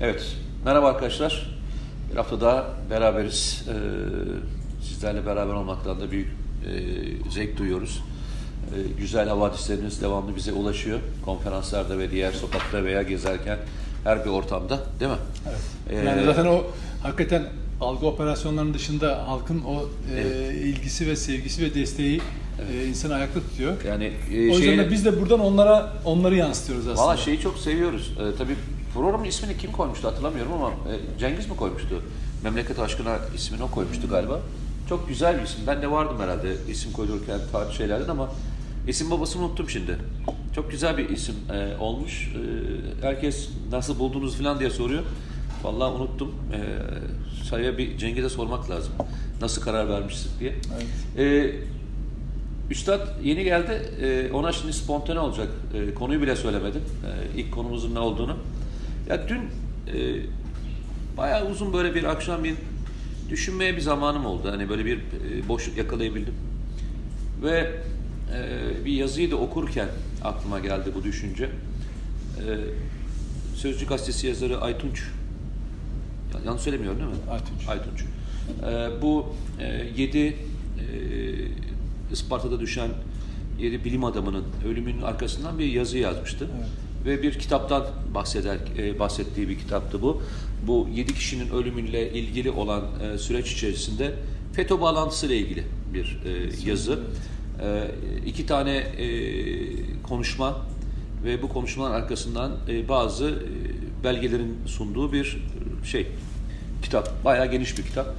Evet, merhaba arkadaşlar. Bir hafta daha beraberiz. Ee, sizlerle beraber olmaktan da büyük e, zevk duyuyoruz. Ee, güzel havadisleriniz devamlı bize ulaşıyor. Konferanslarda ve diğer sokakta veya gezerken her bir ortamda değil mi? Evet. Ee, Yani zaten o hakikaten algı operasyonlarının dışında halkın o e, ilgisi ve sevgisi ve desteği e, insanı ayakta tutuyor. Yani e, o yüzden şeyi- de biz de buradan onlara onları yansıtıyoruz aslında. Valla şeyi çok seviyoruz. Ee, tabii programın ismini kim koymuştu hatırlamıyorum ama e, Cengiz mi koymuştu? Memleket aşkına ismini o koymuştu galiba. Çok güzel bir isim. Ben de vardım herhalde isim koyulurken tarih şeylerden ama isim babasını unuttum şimdi. Çok güzel bir isim e, olmuş. E, herkes nasıl buldunuz falan diye soruyor. Vallahi unuttum. E, sayıya bir Cengiz'e sormak lazım. Nasıl karar vermişsin diye. Evet. E, Üstad yeni geldi. Ee, ona şimdi spontane olacak. Ee, konuyu bile söylemedim. İlk konumuzun ne olduğunu. Ya dün e, bayağı uzun böyle bir akşam bir düşünmeye bir zamanım oldu. Hani böyle bir e, boşluk yakalayabildim. Ve e, bir yazıyı da okurken aklıma geldi bu düşünce. E, Sözcü gazetesi yazarı Aytunç ya- yanlış söylemiyorum değil mi? Aytunç. Aytunç. Ee, bu e, yedi e, Isparta'da düşen yedi bilim adamının ölümünün arkasından bir yazı yazmıştı. Evet. Ve bir kitaptan bahseder, e, bahsettiği bir kitaptı bu. Bu yedi kişinin ölümüyle ilgili olan e, süreç içerisinde FETÖ bağlantısıyla ilgili bir e, yazı. E, iki tane e, konuşma ve bu konuşmaların arkasından e, bazı e, belgelerin sunduğu bir e, şey kitap. Bayağı geniş bir kitap.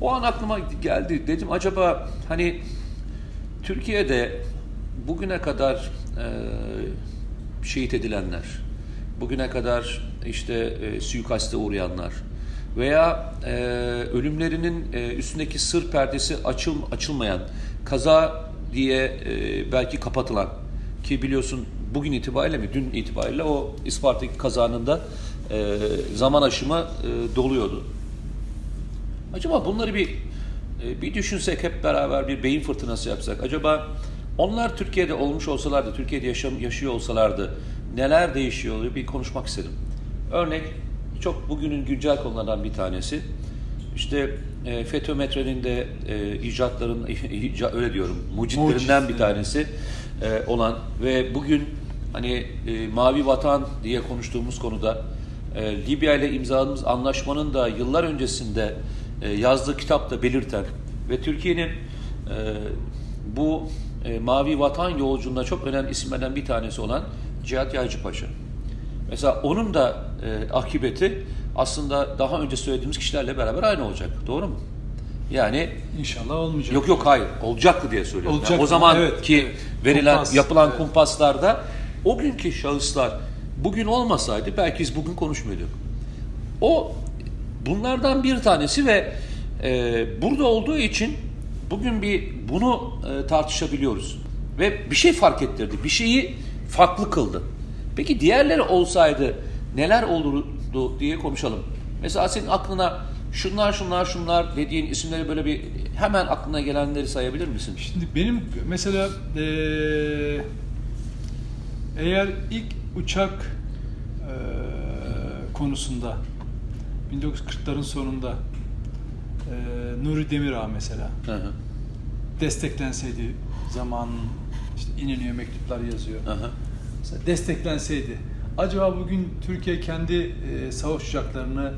O an aklıma geldi. Dedim acaba hani Türkiye'de bugüne kadar e, şehit edilenler, bugüne kadar işte e, suikaste uğrayanlar veya e, ölümlerinin e, üstündeki sır perdesi açıl, açılmayan, kaza diye e, belki kapatılan ki biliyorsun bugün itibariyle mi dün itibariyle o Isparta'daki kazanın da e, zaman aşımı e, doluyordu. Acaba bunları bir e, bir düşünsek hep beraber bir beyin fırtınası yapsak. Acaba onlar Türkiye'de olmuş olsalardı, Türkiye'de yaşam, yaşıyor olsalardı neler değişiyor bir konuşmak istedim. Örnek çok bugünün güncel konulardan bir tanesi. İşte e, FETÖ metrenin de e, icatların ica- öyle diyorum mucitlerinden Mucit, bir tanesi e, olan ve bugün hani e, mavi vatan diye konuştuğumuz konuda e, Libya ile imzaladığımız anlaşmanın da yıllar öncesinde e, yazdığı kitapta belirten ve Türkiye'nin e, bu e, mavi vatan yolculuğunda çok önemli isimlerden bir tanesi olan Cihat Yaycıpaşa. Mesela onun da e, akıbeti aslında daha önce söylediğimiz kişilerle beraber aynı olacak. Doğru mu? Yani İnşallah olmayacak. Yok yok hayır. Olacaktı diye söylüyorum. Olacaktı, Yani o zaman evet, ki evet. verilen Kumpas, yapılan evet. kumpaslarda o günkü şahıslar bugün olmasaydı belki biz bugün konuşmuyorduk. O bunlardan bir tanesi ve e, burada olduğu için bugün bir bunu e, tartışabiliyoruz. Ve bir şey fark ettirdi. Bir şeyi farklı kıldı. Peki diğerleri olsaydı neler olurdu diye konuşalım. Mesela senin aklına şunlar şunlar şunlar dediğin isimleri böyle bir hemen aklına gelenleri sayabilir misin? Şimdi benim mesela eee, eğer ilk uçak eee, konusunda 1940'ların sonunda eee, Nuri Demirağ mesela Hı hı. desteklenseydi zaman işte İnönü'ye mektuplar yazıyor. Hı hı. Mesela desteklenseydi acaba bugün Türkiye kendi eee savaş uçaklarını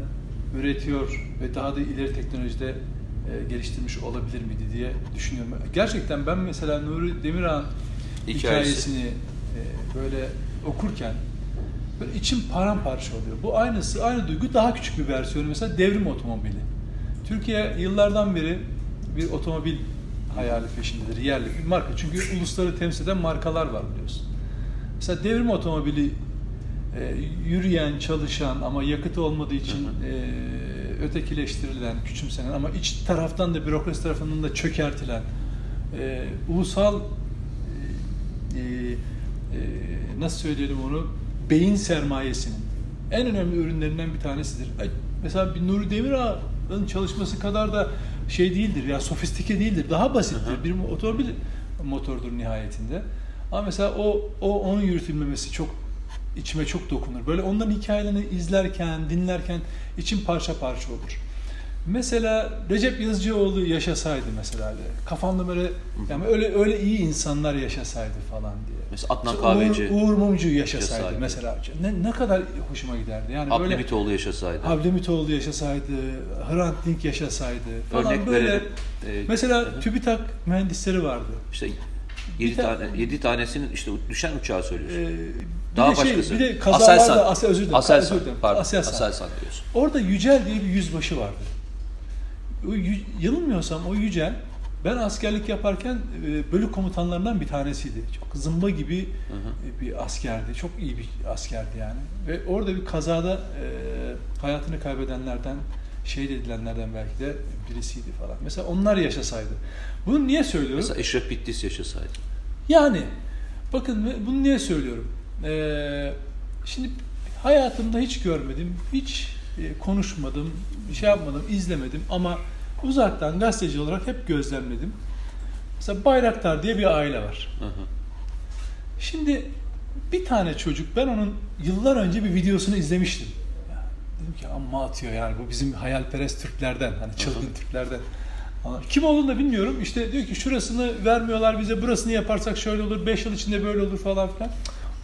üretiyor ve daha da ileri teknolojide eee, geliştirmiş olabilir miydi diye düşünüyorum. Gerçekten ben mesela Nuri Demirağ'ın Hikayesi. hikayesini eee, böyle okurken böyle içim paramparça oluyor. Bu aynısı, aynı duygu daha küçük bir versiyonu mesela devrim otomobili. Türkiye yıllardan beri bir otomobil hayali peşindedir, yerli bir marka. Çünkü ulusları temsil eden markalar var biliyorsun. Mesela devrim otomobili e, yürüyen, çalışan ama yakıtı olmadığı için e, ötekileştirilen, küçümsenen ama iç taraftan da bürokrasi tarafından da çökertilen e, ulusal e, e, nasıl söyleyelim onu beyin sermayesinin en önemli ürünlerinden bir tanesidir. Mesela bir Nuri Demirağ'ın çalışması kadar da şey değildir ya sofistike değildir. Daha basittir. Bir otomobil motordur nihayetinde. Ama mesela o o onun yürütülmemesi çok içime çok dokunur. Böyle onların hikayelerini izlerken, dinlerken içim parça parça olur. Mesela Recep Yazıcıoğlu yaşasaydı mesela kafamda böyle yani öyle öyle iyi insanlar yaşasaydı falan diye. Mesela Adnan Uğur, Kahveci Uğur Mumcu yaşasaydı, yaşasaydı. mesela. Ne, ne kadar hoşuma giderdi. Yani böyle Abdülhamitoğlu yaşasaydı. Abdülhamitoğlu yaşasaydı, Hrant Dink yaşasaydı falan Örnek böyle. verelim. Ee, Mesela TÜBİTAK mühendisleri vardı. işte Bir 7 tane- tane 7 tanesinin işte düşen uçağı söylüyorsun. Ee, bir Daha de şey, başkası. bir de kazalarda Aselsan. Asya, özür dilerim. Aselsan, özür dilerim. pardon. Aselsan. Aselsan diyorsun. Orada Yücel diye bir yüzbaşı vardı. O, yanılmıyorsam o Yücel ben askerlik yaparken e, bölük komutanlarından bir tanesiydi. Çok zımba gibi e, bir askerdi. Çok iyi bir askerdi yani. Ve orada bir kazada e, hayatını kaybedenlerden, şehit edilenlerden belki de birisiydi falan. Mesela onlar yaşasaydı. Bunu niye söylüyorum? Mesela Eşref Bitlis yaşasaydı. Yani bakın bunu niye söylüyorum? Ee, şimdi hayatımda hiç görmedim, hiç konuşmadım, şey yapmadım, izlemedim ama uzaktan gazeteci olarak hep gözlemledim. Mesela Bayraktar diye bir aile var. Hı hı. Şimdi bir tane çocuk, ben onun yıllar önce bir videosunu izlemiştim. Ya, dedim ki amma atıyor yani bu bizim hayalperest Türklerden, hani çılgın Türklerden. Kim olduğunu da bilmiyorum. İşte diyor ki şurasını vermiyorlar bize, burasını yaparsak şöyle olur, 5 yıl içinde böyle olur falan filan.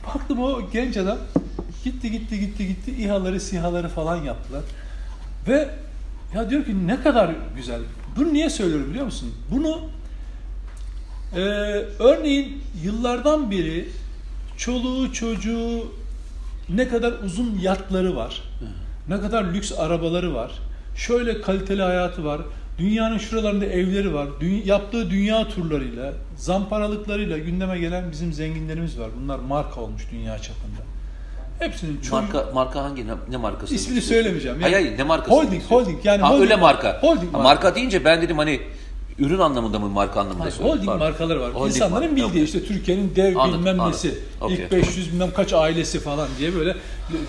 Baktım o genç adam gitti gitti gitti gitti İHA'ları SİHA'ları falan yaptılar. Ve ya diyor ki ne kadar güzel. Bunu niye söylüyorum biliyor musun? Bunu ee, örneğin yıllardan beri çoluğu çocuğu ne kadar uzun yatları var, ne kadar lüks arabaları var, şöyle kaliteli hayatı var, dünyanın şuralarında evleri var, dü- yaptığı dünya turlarıyla, zamparalıklarıyla gündeme gelen bizim zenginlerimiz var. Bunlar marka olmuş dünya çapında. Hepsinin çocuğu... Marka marka hangi ne, ne markası? İsmini söylemeyeceğim. Hayır Yani- hayır ne markası? Holding, holding. Yani ha, holding- öyle marka. holding marka. marka deyince ben dedim hani ürün anlamında mı marka anlamında Hayır, söyledim. holding Pardon. markaları var. Holding İnsanların marka, bildiği işte Türkiye'nin dev Anladım, bilmem anladım. nesi, Okey. ilk 500 bilmem kaç ailesi falan diye böyle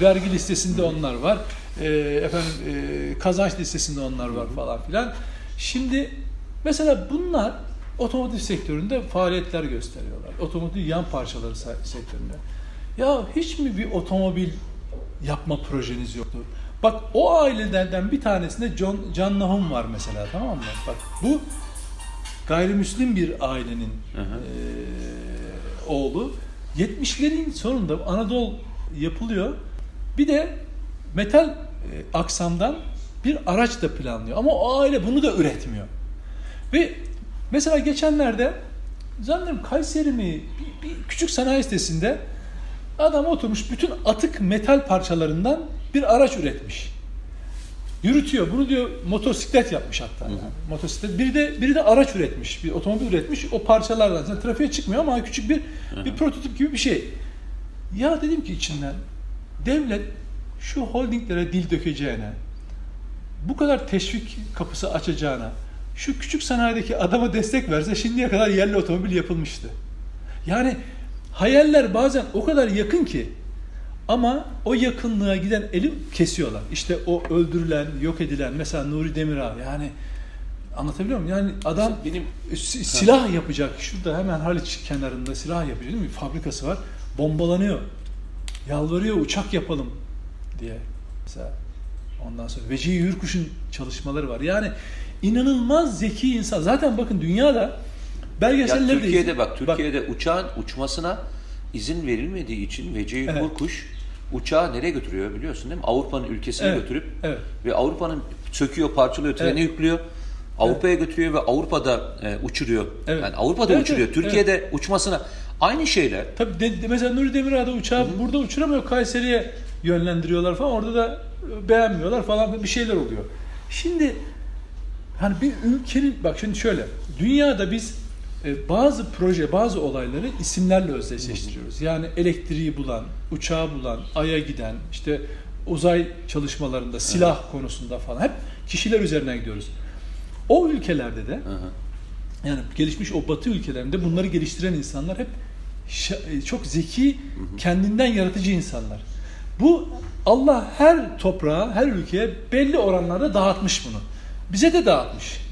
vergi listesinde onlar var. Ee, efendim e, kazanç listesinde onlar var falan filan. Şimdi mesela bunlar otomotiv sektöründe faaliyetler gösteriyorlar. Otomotiv yan parçaları sektöründe. Ya hiç mi bir otomobil yapma projeniz yoktu? Bak o ailelerden bir tanesinde John, Can Nahum var mesela tamam mı? Bak bu gayrimüslim bir ailenin Hı hı. eee, oğlu. 70'lerin sonunda Anadolu yapılıyor. Bir de metal e, aksamdan bir araç da planlıyor. Ama o aile bunu da üretmiyor. Ve mesela geçenlerde zannederim Kayseri mi bir, bir küçük sanayi sitesinde adam oturmuş bütün atık metal parçalarından bir araç üretmiş. Yürütüyor. Bunu diyor motosiklet yapmış hatta. Yani. Motosiklet. Biri de biri de araç üretmiş. Bir otomobil üretmiş. O parçalardan zaten trafiğe çıkmıyor ama küçük bir bir prototip gibi bir şey. Ya dedim ki içinden devlet şu holdinglere dil dökeceğine, bu kadar teşvik kapısı açacağına, şu küçük sanayideki adama destek verse şimdiye kadar yerli otomobil yapılmıştı. Yani hayaller bazen o kadar yakın ki ama o yakınlığa giden eli kesiyorlar. İşte o öldürülen, yok edilen mesela Nuri Demirağ yani anlatabiliyor muyum? Yani adam Benim si- silah yapacak. Şurada hemen Haliç kenarında silah yapacak değil mi? Fabrikası var. Bombalanıyor. Yalvarıyor uçak yapalım diye. Mesela ondan sonra Vecihi Hürkuş'un çalışmaları var. Yani inanılmaz zeki insan. Zaten bakın dünyada ya belgeselleri de Türkiye'de bak Türkiye'de uçağın uçmasına izin verilmediği için Vecihi Evet. Kurkuş uçağı nereye götürüyor biliyorsun değil mi? Avrupa'nın ülkesine Evet, götürüp evet. ve Avrupa'nın söküyor, parçalıyor, trene Evet. yüklüyor. Avrupa'ya götürüyor ve Avrupa'da e, uçuruyor. Evet. Yani Avrupa'da Evet, uçuruyor. evet, Türkiye'de uçmasına aynı şeyler. Tabii de, de- mesela Nuri Demirağ da uçağı burada uçuramıyor. Kayseri'ye yönlendiriyorlar falan. Orada da e, beğenmiyorlar falan bir şeyler oluyor. Şimdi hani bir ülkenin bak şimdi şöyle dünyada biz bazı proje, bazı olayları isimlerle özdeşleştiriyoruz. Yani elektriği bulan, uçağı bulan, aya giden, işte uzay çalışmalarında, silah konusunda falan hep kişiler üzerine gidiyoruz. O ülkelerde de hı. yani gelişmiş o batı ülkelerinde bunları geliştiren insanlar hep e, çok zeki, kendinden yaratıcı insanlar. Bu Allah her toprağa, her ülkeye belli oranlarda dağıtmış bunu. Bize de dağıtmış.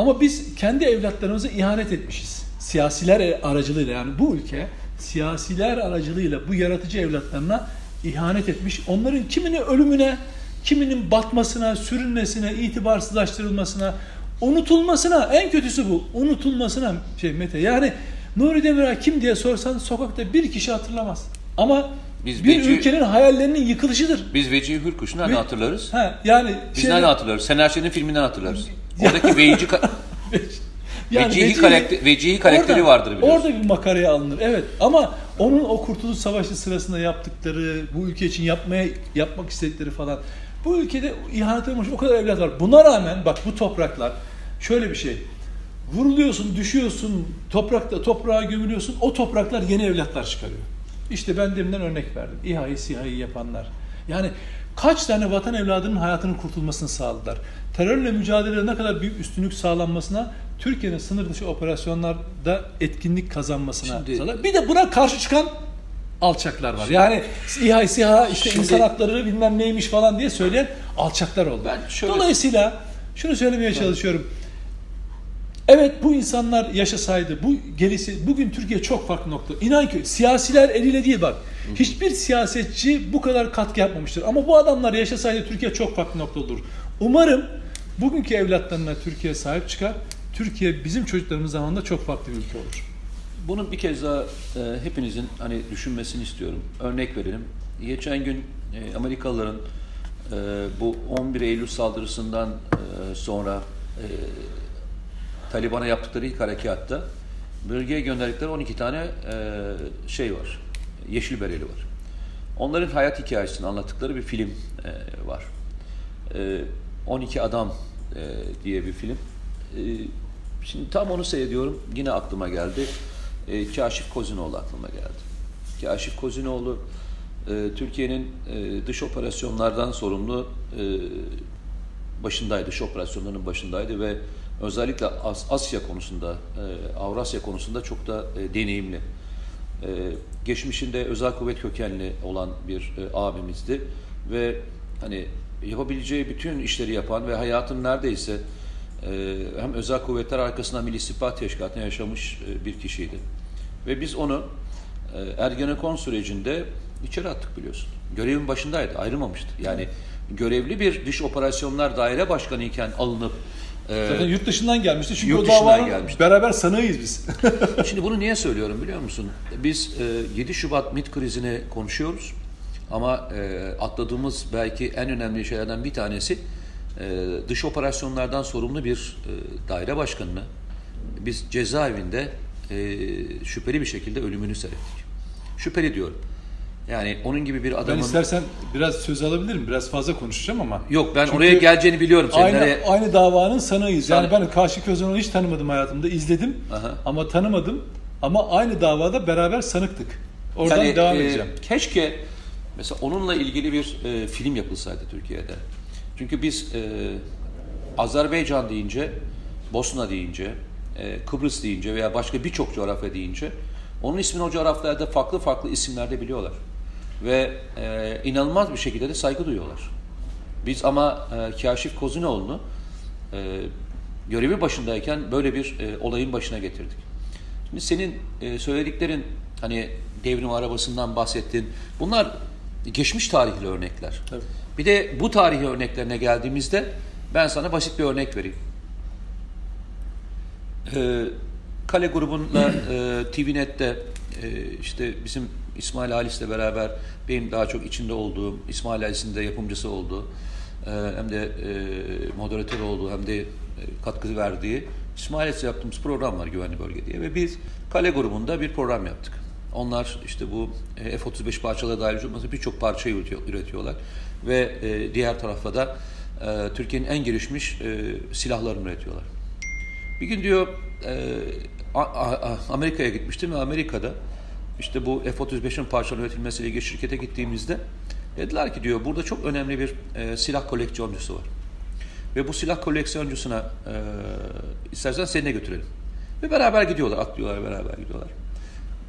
Ama biz kendi evlatlarımıza ihanet etmişiz. Siyasiler aracılığıyla yani bu ülke siyasiler aracılığıyla bu yaratıcı evlatlarına ihanet etmiş. Onların kimini ölümüne, kiminin batmasına, sürünmesine, itibarsızlaştırılmasına, unutulmasına, en kötüsü bu, unutulmasına şey Mete. Yani Nuri Demirel kim diye sorsan sokakta bir kişi hatırlamaz. Ama Biz bir Veci- ülkenin hayallerinin yıkılışıdır. Biz Vecihi Hürkuş'u nereden hatırlarız? Ha, yani Biz şeyde- nereden hatırlarız? Sener Şen'in filminden hatırlarız. Oradaki Vecihi, ka- Vecihi Vecihi- karakter- Vecihi karakteri vardır biliyorsun. Orada bir makaraya alınır. Evet. Ama onun o Kurtuluş Savaşı sırasında yaptıkları, bu ülke için yapmaya yapmak istedikleri falan. Bu ülkede ihanet olmuş o kadar evlat var. Buna rağmen bak bu topraklar şöyle bir şey. Vuruluyorsun, düşüyorsun, toprakta toprağa gömülüyorsun. O topraklar yeni evlatlar çıkarıyor. İşte ben deminden örnek verdim. İHA'yı, SİHA'yı yapanlar. Yani kaç tane vatan evladının hayatının kurtulmasını sağladılar. Terörle mücadelede ne kadar büyük üstünlük sağlanmasına, Türkiye'nin sınır dışı operasyonlarda etkinlik kazanmasına Şimdi-. Bir de buna karşı çıkan alçaklar var. Yani İHA, SİHA işte Şimdi- insan hakları bilmem neymiş falan diye söyleyen alçaklar oldu. Ben şöyle- Dolayısıyla şunu söylemeye çalışıyorum. Evet bu insanlar yaşasaydı, bu gelisi bugün Türkiye çok farklı nokta. İnan ki siyasiler eliyle değil bak. Hiçbir siyasetçi bu kadar katkı yapmamıştır. Ama bu adamlar yaşasaydı Türkiye çok farklı nokta olur. Umarım bugünkü evlatlarına Türkiye sahip çıkar. Türkiye bizim çocuklarımız zamanında çok farklı bir ülke olur. Bunun bir kez daha e, hepinizin hani düşünmesini istiyorum. Örnek verelim. Geçen gün e, Amerikalıların e, bu 11 Eylül saldırısından e, sonra e, Taliban'a yaptıkları ilk harekatta bölgeye gönderdikleri 12 tane e, şey var. Yeşil bereli var. Onların hayat hikayesini anlattıkları bir film e, var. E, 12 Adam e, diye bir film. E, şimdi tam onu seyrediyorum. Yine aklıma geldi. E, Kaşif Kozinoğlu aklıma geldi. Kaşif Kozinoğlu e, Türkiye'nin e, dış operasyonlardan sorumlu e, başındaydı. Dış operasyonlarının başındaydı ve özellikle As- Asya konusunda, e, Avrasya konusunda çok da e, deneyimli. E, geçmişinde özel kuvvet kökenli olan bir e, abimizdi ve hani yapabileceği bütün işleri yapan ve hayatın neredeyse e, hem özel kuvvetler arkasından Milli İstihbarat Teşkilatı'na yaşamış e, bir kişiydi. Ve biz onu e, Ergenekon sürecinde içeri attık biliyorsun. Görevin başındaydı, ayrılmamıştı. Yani görevli bir dış operasyonlar daire başkanı iken alınıp e, Zaten yurt dışından gelmişti. Çünkü yurt o davanın gelmişti. beraber sanığıyız biz. Şimdi bunu niye söylüyorum biliyor musun? Biz e, 7 Şubat MİT krizini konuşuyoruz ama e, atladığımız belki en önemli şeylerden bir tanesi e, dış operasyonlardan sorumlu bir e, daire başkanını biz cezaevinde e, şüpheli bir şekilde ölümünü seyrettik. Şüpheli diyorum. Yani onun gibi bir ben adamın... istersen biraz söz alabilirim. Biraz fazla konuşacağım ama. Yok ben Çünkü oraya geleceğini biliyorum. Senin Aynı, nereye- aynı davanın sanığıyız. Yani Sanık. ben Kaşık Özan'ı hiç tanımadım hayatımda. izledim Aha. ama tanımadım. Ama aynı davada beraber sanıktık. Oradan Yani, devam e, edeceğim. Keşke mesela onunla ilgili bir e, film yapılsaydı Türkiye'de. Çünkü biz e, Azerbaycan deyince, Bosna deyince, e, Kıbrıs deyince veya başka birçok coğrafya deyince onun ismini o coğrafyalarda farklı farklı isimlerde biliyorlar. Ve e, inanılmaz bir şekilde de saygı duyuyorlar. Biz ama e, Kaşif Kozinoğlu'nu e, görevi başındayken böyle bir e, olayın başına getirdik. Şimdi senin e, söylediklerin hani devrim arabasından bahsettin. Bunlar geçmiş tarihli örnekler. Tabii. Bir de bu tarihi örneklerine geldiğimizde ben sana basit bir örnek vereyim. Ee, Kale grubunla e, TVNet'te e, işte bizim İsmail Halis'le beraber benim daha çok içinde olduğum, İsmail Halis'in de yapımcısı olduğu e, hem de e, moderatör olduğu hem de e, katkı verdiği İsmail Halis'le yaptığımız program var Güvenli Bölge diye ve biz Kale grubunda bir program yaptık. Onlar işte bu e, F-35 parçalara dahil olması birçok parça üretiyor- üretiyorlar ve e, diğer tarafta da e, Türkiye'nin en gelişmiş silahlarını üretiyorlar. Bir gün diyor Amerika'ya gitmiştim ve Amerika'da işte bu F-35'in parçaların üretilmesiyle ilgili şirkete gittiğimizde dediler ki diyor burada çok önemli bir silah koleksiyoncusu var. Ve bu silah koleksiyoncusuna e, istersen seninle götürelim. Ve beraber gidiyorlar, atlıyorlar beraber gidiyorlar.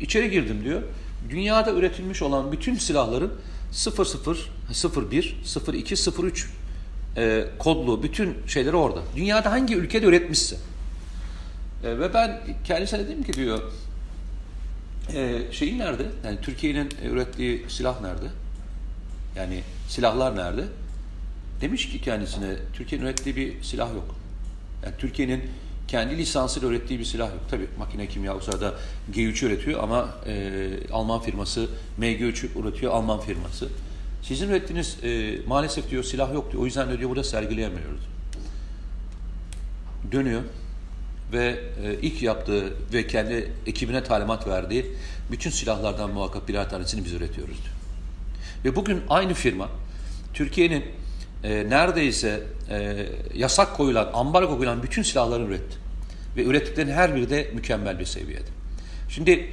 İçeri girdim diyor. Dünyada üretilmiş olan bütün silahların 00, 01, 02, 03 e, kodlu bütün şeyleri orada. Dünyada hangi ülkede üretmişse. E, ve ben kendisine dedim ki diyor e, şeyin nerede? Yani Türkiye'nin ürettiği silah nerede? Yani silahlar nerede? Demiş ki kendisine Türkiye'nin ürettiği bir silah yok. Yani Türkiye'nin kendi lisansıyla ürettiği bir silah yok. Tabii makine kimya sırada G3 üretiyor ama e, Alman firması MG3 üretiyor Alman firması. Sizin ürettiğiniz e, maalesef diyor silah yok diyor. O yüzden diyor burada sergileyemiyoruz. Dönüyor ve e, ilk yaptığı ve kendi ekibine talimat verdiği bütün silahlardan muhakkak birer tanesini biz üretiyoruz diyor. Ve bugün aynı firma Türkiye'nin e, neredeyse e, yasak koyulan, ambargo koyulan bütün silahları üretti. Ve ürettiklerinin her biri de mükemmel bir seviyede. Şimdi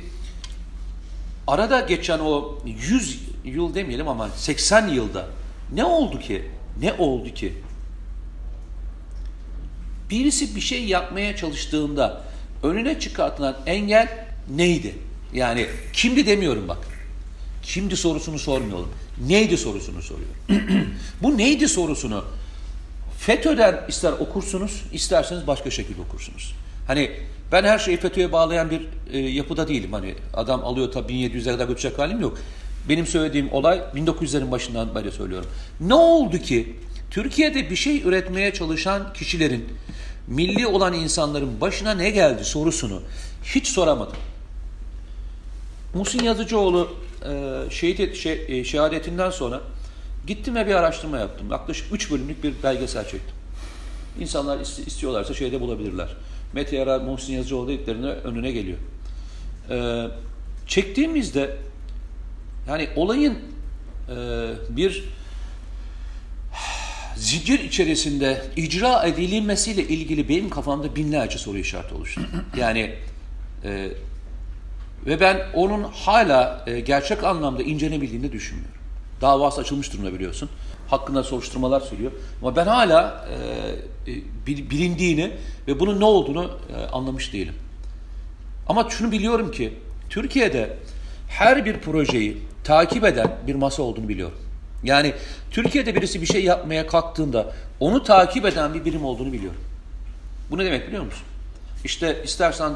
arada geçen o 100 yıl demeyelim ama 80 yılda ne oldu ki? Ne oldu ki? Birisi bir şey yapmaya çalıştığında önüne çıkartılan engel neydi? Yani kimdi demiyorum bak. Kimdi sorusunu sormuyorum. Neydi sorusunu soruyorum. Bu neydi sorusunu FETÖ'den ister okursunuz, isterseniz başka şekilde okursunuz. Hani ben her şeyi FETÖ'ye bağlayan bir e, yapıda değilim. Hani adam alıyor tabii 1700'e kadar götürecek halim yok. Benim söylediğim olay 1900'lerin başından beri söylüyorum. Ne oldu ki Türkiye'de bir şey üretmeye çalışan kişilerin, milli olan insanların başına ne geldi sorusunu hiç soramadım. Muhsin Yazıcıoğlu e, şehit şey, e, şehadetinden sonra gittim ve bir araştırma yaptım. Yaklaşık 3 bölümlük bir belgesel çektim. İnsanlar istiyorlarsa şeyde bulabilirler. Mete Yarar, Muhsin Yazıcıoğlu dediklerine önüne geliyor. E, çektiğimizde yani olayın e, bir zincir içerisinde icra edilmesiyle ilgili benim kafamda binlerce soru işareti oluştu. Yani e, ve ben onun hala e, gerçek anlamda incelenebildiğini düşünmüyorum. Davası açılmış durumda biliyorsun. Hakkında soruşturmalar söylüyor. Ama ben hala e, e, bilindiğini ve bunun ne olduğunu e, anlamış değilim. Ama şunu biliyorum ki Türkiye'de her bir projeyi takip eden bir masa olduğunu biliyorum. Yani Türkiye'de birisi bir şey yapmaya kalktığında onu takip eden bir birim olduğunu biliyorum. Bu ne demek biliyor musun? İşte istersen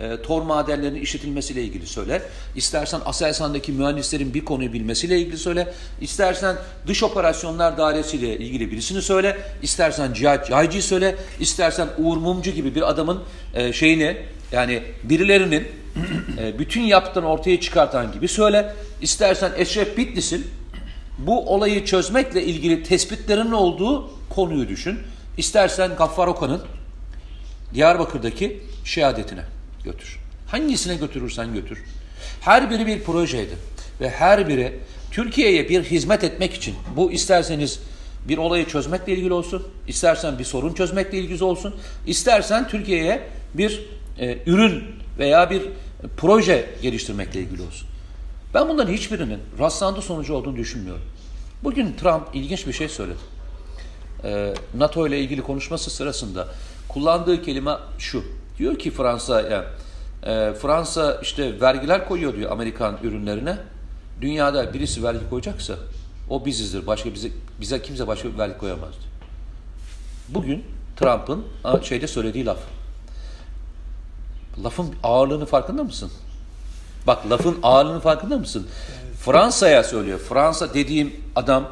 e, tor madenlerinin işletilmesiyle ilgili söyle. İstersen Aselsan'daki mühendislerin bir konuyu bilmesiyle ilgili söyle. İstersen dış operasyonlar dairesiyle ilgili birisini söyle. İstersen Cihat Yaycı'yı söyle. İstersen Uğur Mumcu gibi bir adamın e, şeyini yani birilerinin e, bütün yaptığını ortaya çıkartan gibi söyle. İstersen Eşref Bitlis'in bu olayı çözmekle ilgili tespitlerin olduğu konuyu düşün. İstersen Gaffar Okan'ın Diyarbakır'daki şehadetine götür. Hangisine götürürsen götür. Her biri bir projeydi ve her biri Türkiye'ye bir hizmet etmek için bu isterseniz bir olayı çözmekle ilgili olsun, istersen bir sorun çözmekle ilgili olsun, istersen Türkiye'ye bir e, ürün veya bir proje geliştirmekle ilgili olsun. Ben bunların hiçbirinin rastlantı sonucu olduğunu düşünmüyorum. Bugün Trump ilginç bir şey söyledi. Ee, NATO ile ilgili konuşması sırasında kullandığı kelime şu. Diyor ki Fransa yani, e, Fransa işte vergiler koyuyor diyor Amerikan ürünlerine. Dünyada birisi vergi koyacaksa o bizizdir. Başka bize bize kimse başka bir vergi koyamaz. Bugün Trump'ın şeyde söylediği laf. Lafın ağırlığını farkında mısın? Bak lafın ağırlığını farkında mısın? Fransa'ya söylüyor. Fransa dediğim adam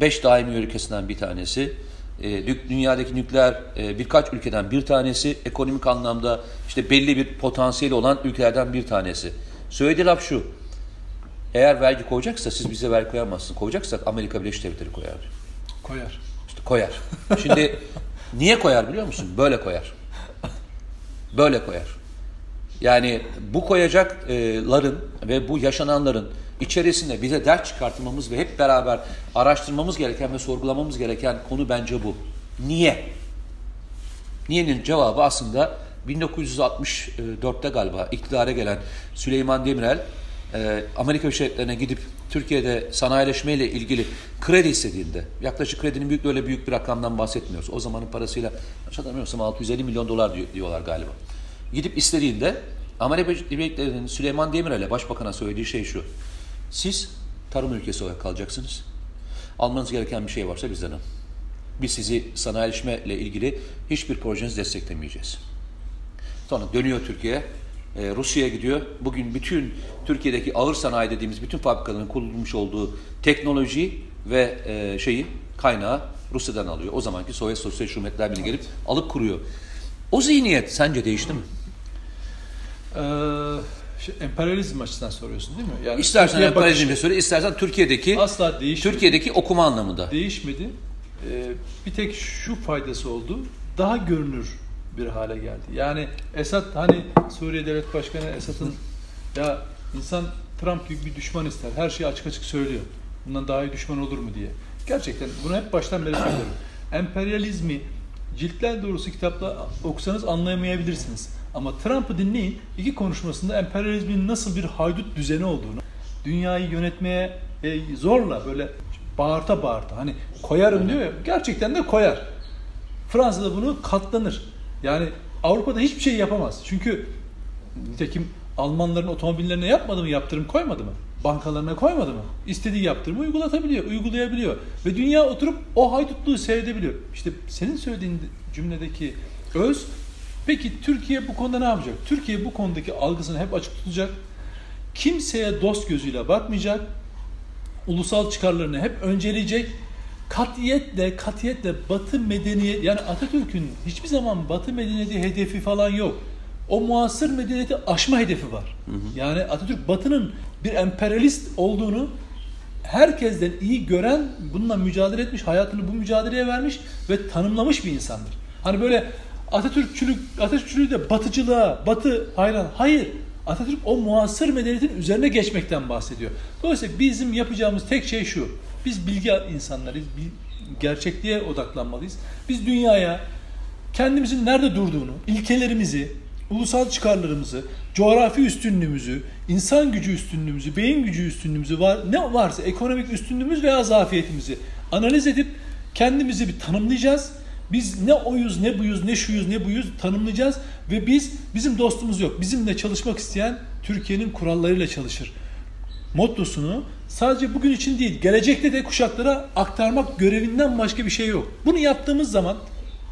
beş daimi ülkesinden bir tanesi. E, dünyadaki nükleer e, birkaç ülkeden bir tanesi. Ekonomik anlamda işte belli bir potansiyeli olan ülkelerden bir tanesi. Söylediği laf şu. Eğer vergi koyacaksa siz bize vergi koyamazsınız. Koyacaksak Amerika Birleşik Devletleri koyar. Koyar. İşte koyar. Şimdi niye koyar biliyor musun? Böyle koyar. Böyle koyar. Yani bu koyacakların ve bu yaşananların içerisinde bize dert çıkartmamız ve hep beraber araştırmamız gereken ve sorgulamamız gereken konu bence bu. Niye? Niye'nin cevabı aslında 1964'te galiba iktidara gelen Süleyman Demirel e, Amerika Birleşik gidip Türkiye'de sanayileşme ile ilgili kredi istediğinde yaklaşık kredinin büyük öyle büyük bir rakamdan bahsetmiyoruz. O zamanın parasıyla hatırlamıyorsam 650 milyon dolar diyorlar galiba. Gidip istediğinde Amerika Birleşik Devletleri'nin Süleyman Demirel'e başbakana söylediği şey şu. Siz tarım ülkesi olarak kalacaksınız. Almanız gereken bir şey varsa bizden alın. Biz sizi sanayileşme ile ilgili hiçbir projenizi desteklemeyeceğiz. Sonra dönüyor Türkiye. e, Rusya'ya gidiyor. Bugün bütün Türkiye'deki ağır sanayi dediğimiz bütün fabrikaların kurulmuş olduğu teknolojiyi ve e, şeyi kaynağı Rusya'dan alıyor. O zamanki Sovyet Sosyalist Cumhuriyetler Birliği gelip alıp kuruyor. O zihniyet sence değişti mi? Ee, şey, emperyalizm açısından soruyorsun değil mi? Yani İstersen emperyalizmle söyle, istersen Türkiye'deki asla değişmedi. Türkiye'deki okuma anlamında. değişmedi. Ee, bir tek şu faydası oldu. Daha görünür bir hale geldi. Yani Esad hani Suriye Devlet Başkanı Esad'ın ya insan Trump gibi bir düşman ister. Her şeyi açık açık söylüyor. Bundan daha iyi düşman olur mu diye. Gerçekten bunu hep baştan beri söylüyorum. Emperyalizmi ciltler doğrusu kitapla okusanız anlayamayabilirsiniz. Ama Trump'ı dinleyin. iki konuşmasında emperyalizmin nasıl bir haydut düzeni olduğunu, dünyayı yönetmeye e, zorla böyle bağırta bağırta hani koyarım diyor ya gerçekten de koyar. Fransa'da bunu katlanır. Yani Avrupa'da hiçbir şey yapamaz. Çünkü nitekim Almanların otomobillerine yapmadı mı yaptırım koymadı mı? Bankalarına koymadı mı? İstediği yaptırımı uygulatabiliyor, uygulayabiliyor. Ve dünya oturup o haydutluğu seyredebiliyor. İşte senin söylediğin cümledeki öz, peki Türkiye bu konuda ne yapacak? Türkiye bu konudaki algısını hep açık tutacak. Kimseye dost gözüyle bakmayacak. Ulusal çıkarlarını hep önceleyecek. Katiyetle, katiyetle Batı medeniyet, yani Atatürk'ün hiçbir zaman Batı medeniyeti hedefi falan yok. O muasır medeniyeti aşma hedefi var. Yani Atatürk Batı'nın bir emperyalist olduğunu herkesten iyi gören, bununla mücadele etmiş, hayatını bu mücadeleye vermiş ve tanımlamış bir insandır. Hani böyle Atatürkçülük, Atatürkçülüğü de batıcılığa, batı hayran. Hayır. Atatürk o muasır medeniyetin üzerine geçmekten bahsediyor. Dolayısıyla bizim yapacağımız tek şey şu. Biz bilgi insanlarıyız. bil- Gerçekliğe odaklanmalıyız. Biz dünyaya kendimizin nerede durduğunu, ilkelerimizi, ulusal çıkarlarımızı, coğrafi üstünlüğümüzü, insan gücü üstünlüğümüzü, beyin gücü üstünlüğümüzü var ne varsa ekonomik üstünlüğümüz veya zafiyetimizi analiz edip kendimizi bir tanımlayacağız. Biz ne oyuz, ne buyuz, ne şuyuz, ne buyuz tanımlayacağız ve biz bizim dostumuz yok. Bizimle çalışmak isteyen Türkiye'nin kurallarıyla çalışır. Mottosunu sadece bugün için değil, gelecekte de kuşaklara aktarmak görevinden başka bir şey yok. Bunu yaptığımız zaman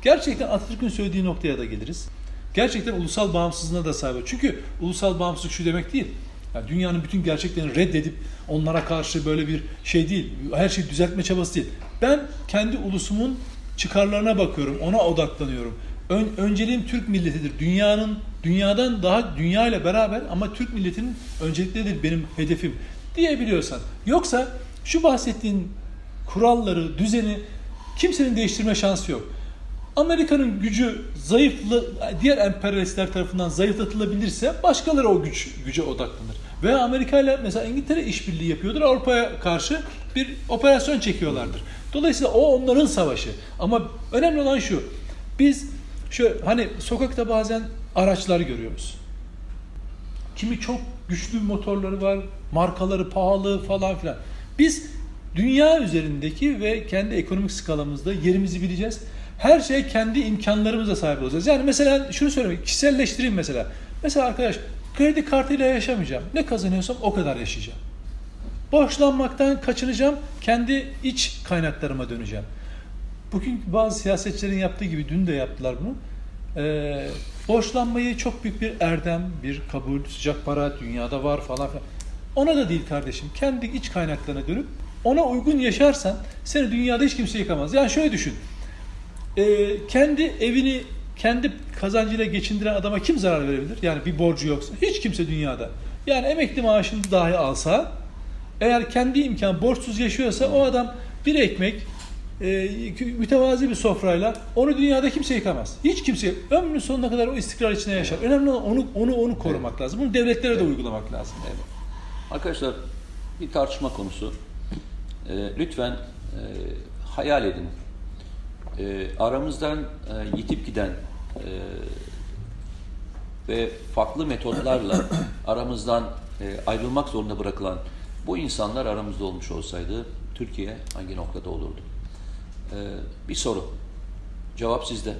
gerçekten Atatürk'ün söylediği noktaya da geliriz. Gerçekten ulusal bağımsızlığına da sahip. Çünkü ulusal bağımsızlık şu demek değil. Yani dünyanın bütün gerçeklerini reddedip onlara karşı böyle bir şey değil. Her şeyi düzeltme çabası değil. Ben kendi ulusumun çıkarlarına bakıyorum. Ona odaklanıyorum. Ön, önceliğim Türk milletidir. Dünyanın dünyadan daha dünya ile beraber ama Türk milletinin öncelikleridir benim hedefim diyebiliyorsan. Yoksa şu bahsettiğin kuralları, düzeni kimsenin değiştirme şansı yok. Amerika'nın gücü zayıflı diğer emperyalistler tarafından zayıflatılabilirse başkaları o güç güce odaklanır. Veya Amerika ile mesela İngiltere işbirliği yapıyordur. Avrupa'ya karşı bir operasyon çekiyorlardır. Dolayısıyla o onların savaşı. Ama önemli olan şu. Biz şu hani sokakta bazen araçlar görüyoruz. Kimi çok güçlü motorları var, markaları pahalı falan filan. Biz dünya üzerindeki ve kendi ekonomik skalamızda yerimizi bileceğiz. Her şey kendi imkanlarımıza sahip olacağız. Yani mesela şunu söylemek, kişiselleştireyim mesela. Mesela arkadaş kredi kartıyla yaşamayacağım. Ne kazanıyorsam o kadar yaşayacağım. Borçlanmaktan kaçınacağım. Kendi iç kaynaklarıma döneceğim. Bugün bazı siyasetçilerin yaptığı gibi dün de yaptılar bunu. Ee, borçlanmayı çok büyük bir erdem, bir kabul, sıcak para dünyada var falan filan. Ona da değil kardeşim. Kendi iç kaynaklarına dönüp ona uygun yaşarsan seni dünyada hiç kimse yıkamaz. Yani şöyle düşün. Ee, kendi evini kendi kazancıyla geçindiren adama kim zarar verebilir? Yani bir borcu yoksa. Hiç kimse dünyada. Yani emekli maaşını dahi alsa eğer kendi imkan borçsuz yaşıyorsa o adam bir ekmek e, mütevazi bir sofrayla onu dünyada kimse yıkamaz. Hiç kimse ömrünün sonuna kadar o istikrar içinde yaşar. Önemli olan onu onu onu korumak lazım. Bunu devletlere de uygulamak lazım. Evet. Arkadaşlar bir tartışma konusu. Ee, lütfen e, hayal edin. Ee, aramızdan e, yitip giden e, ve farklı metotlarla aramızdan e, ayrılmak zorunda bırakılan bu insanlar aramızda olmuş olsaydı Türkiye hangi noktada olurdu? Ee, bir soru. Cevap sizde. Ee,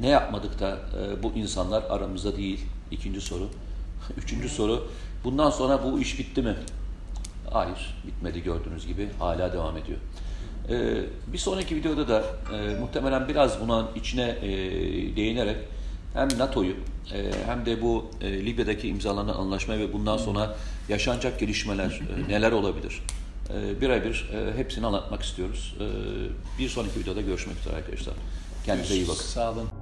ne yapmadık da e, bu insanlar aramızda değil? İkinci soru. Üçüncü soru. Bundan sonra bu iş bitti mi? Hayır, bitmedi gördüğünüz gibi. Hala devam ediyor. Ee, bir sonraki videoda da e, muhtemelen biraz buna içine e, değinerek hem NATO'yu e, hem de bu e, Libya'daki imzalanan anlaşma ve bundan sonra yaşanacak gelişmeler e, neler olabilir? E, birebir e, hepsini anlatmak istiyoruz. E, bir sonraki videoda görüşmek üzere arkadaşlar. Kendinize iyi bakın. Sağ olun.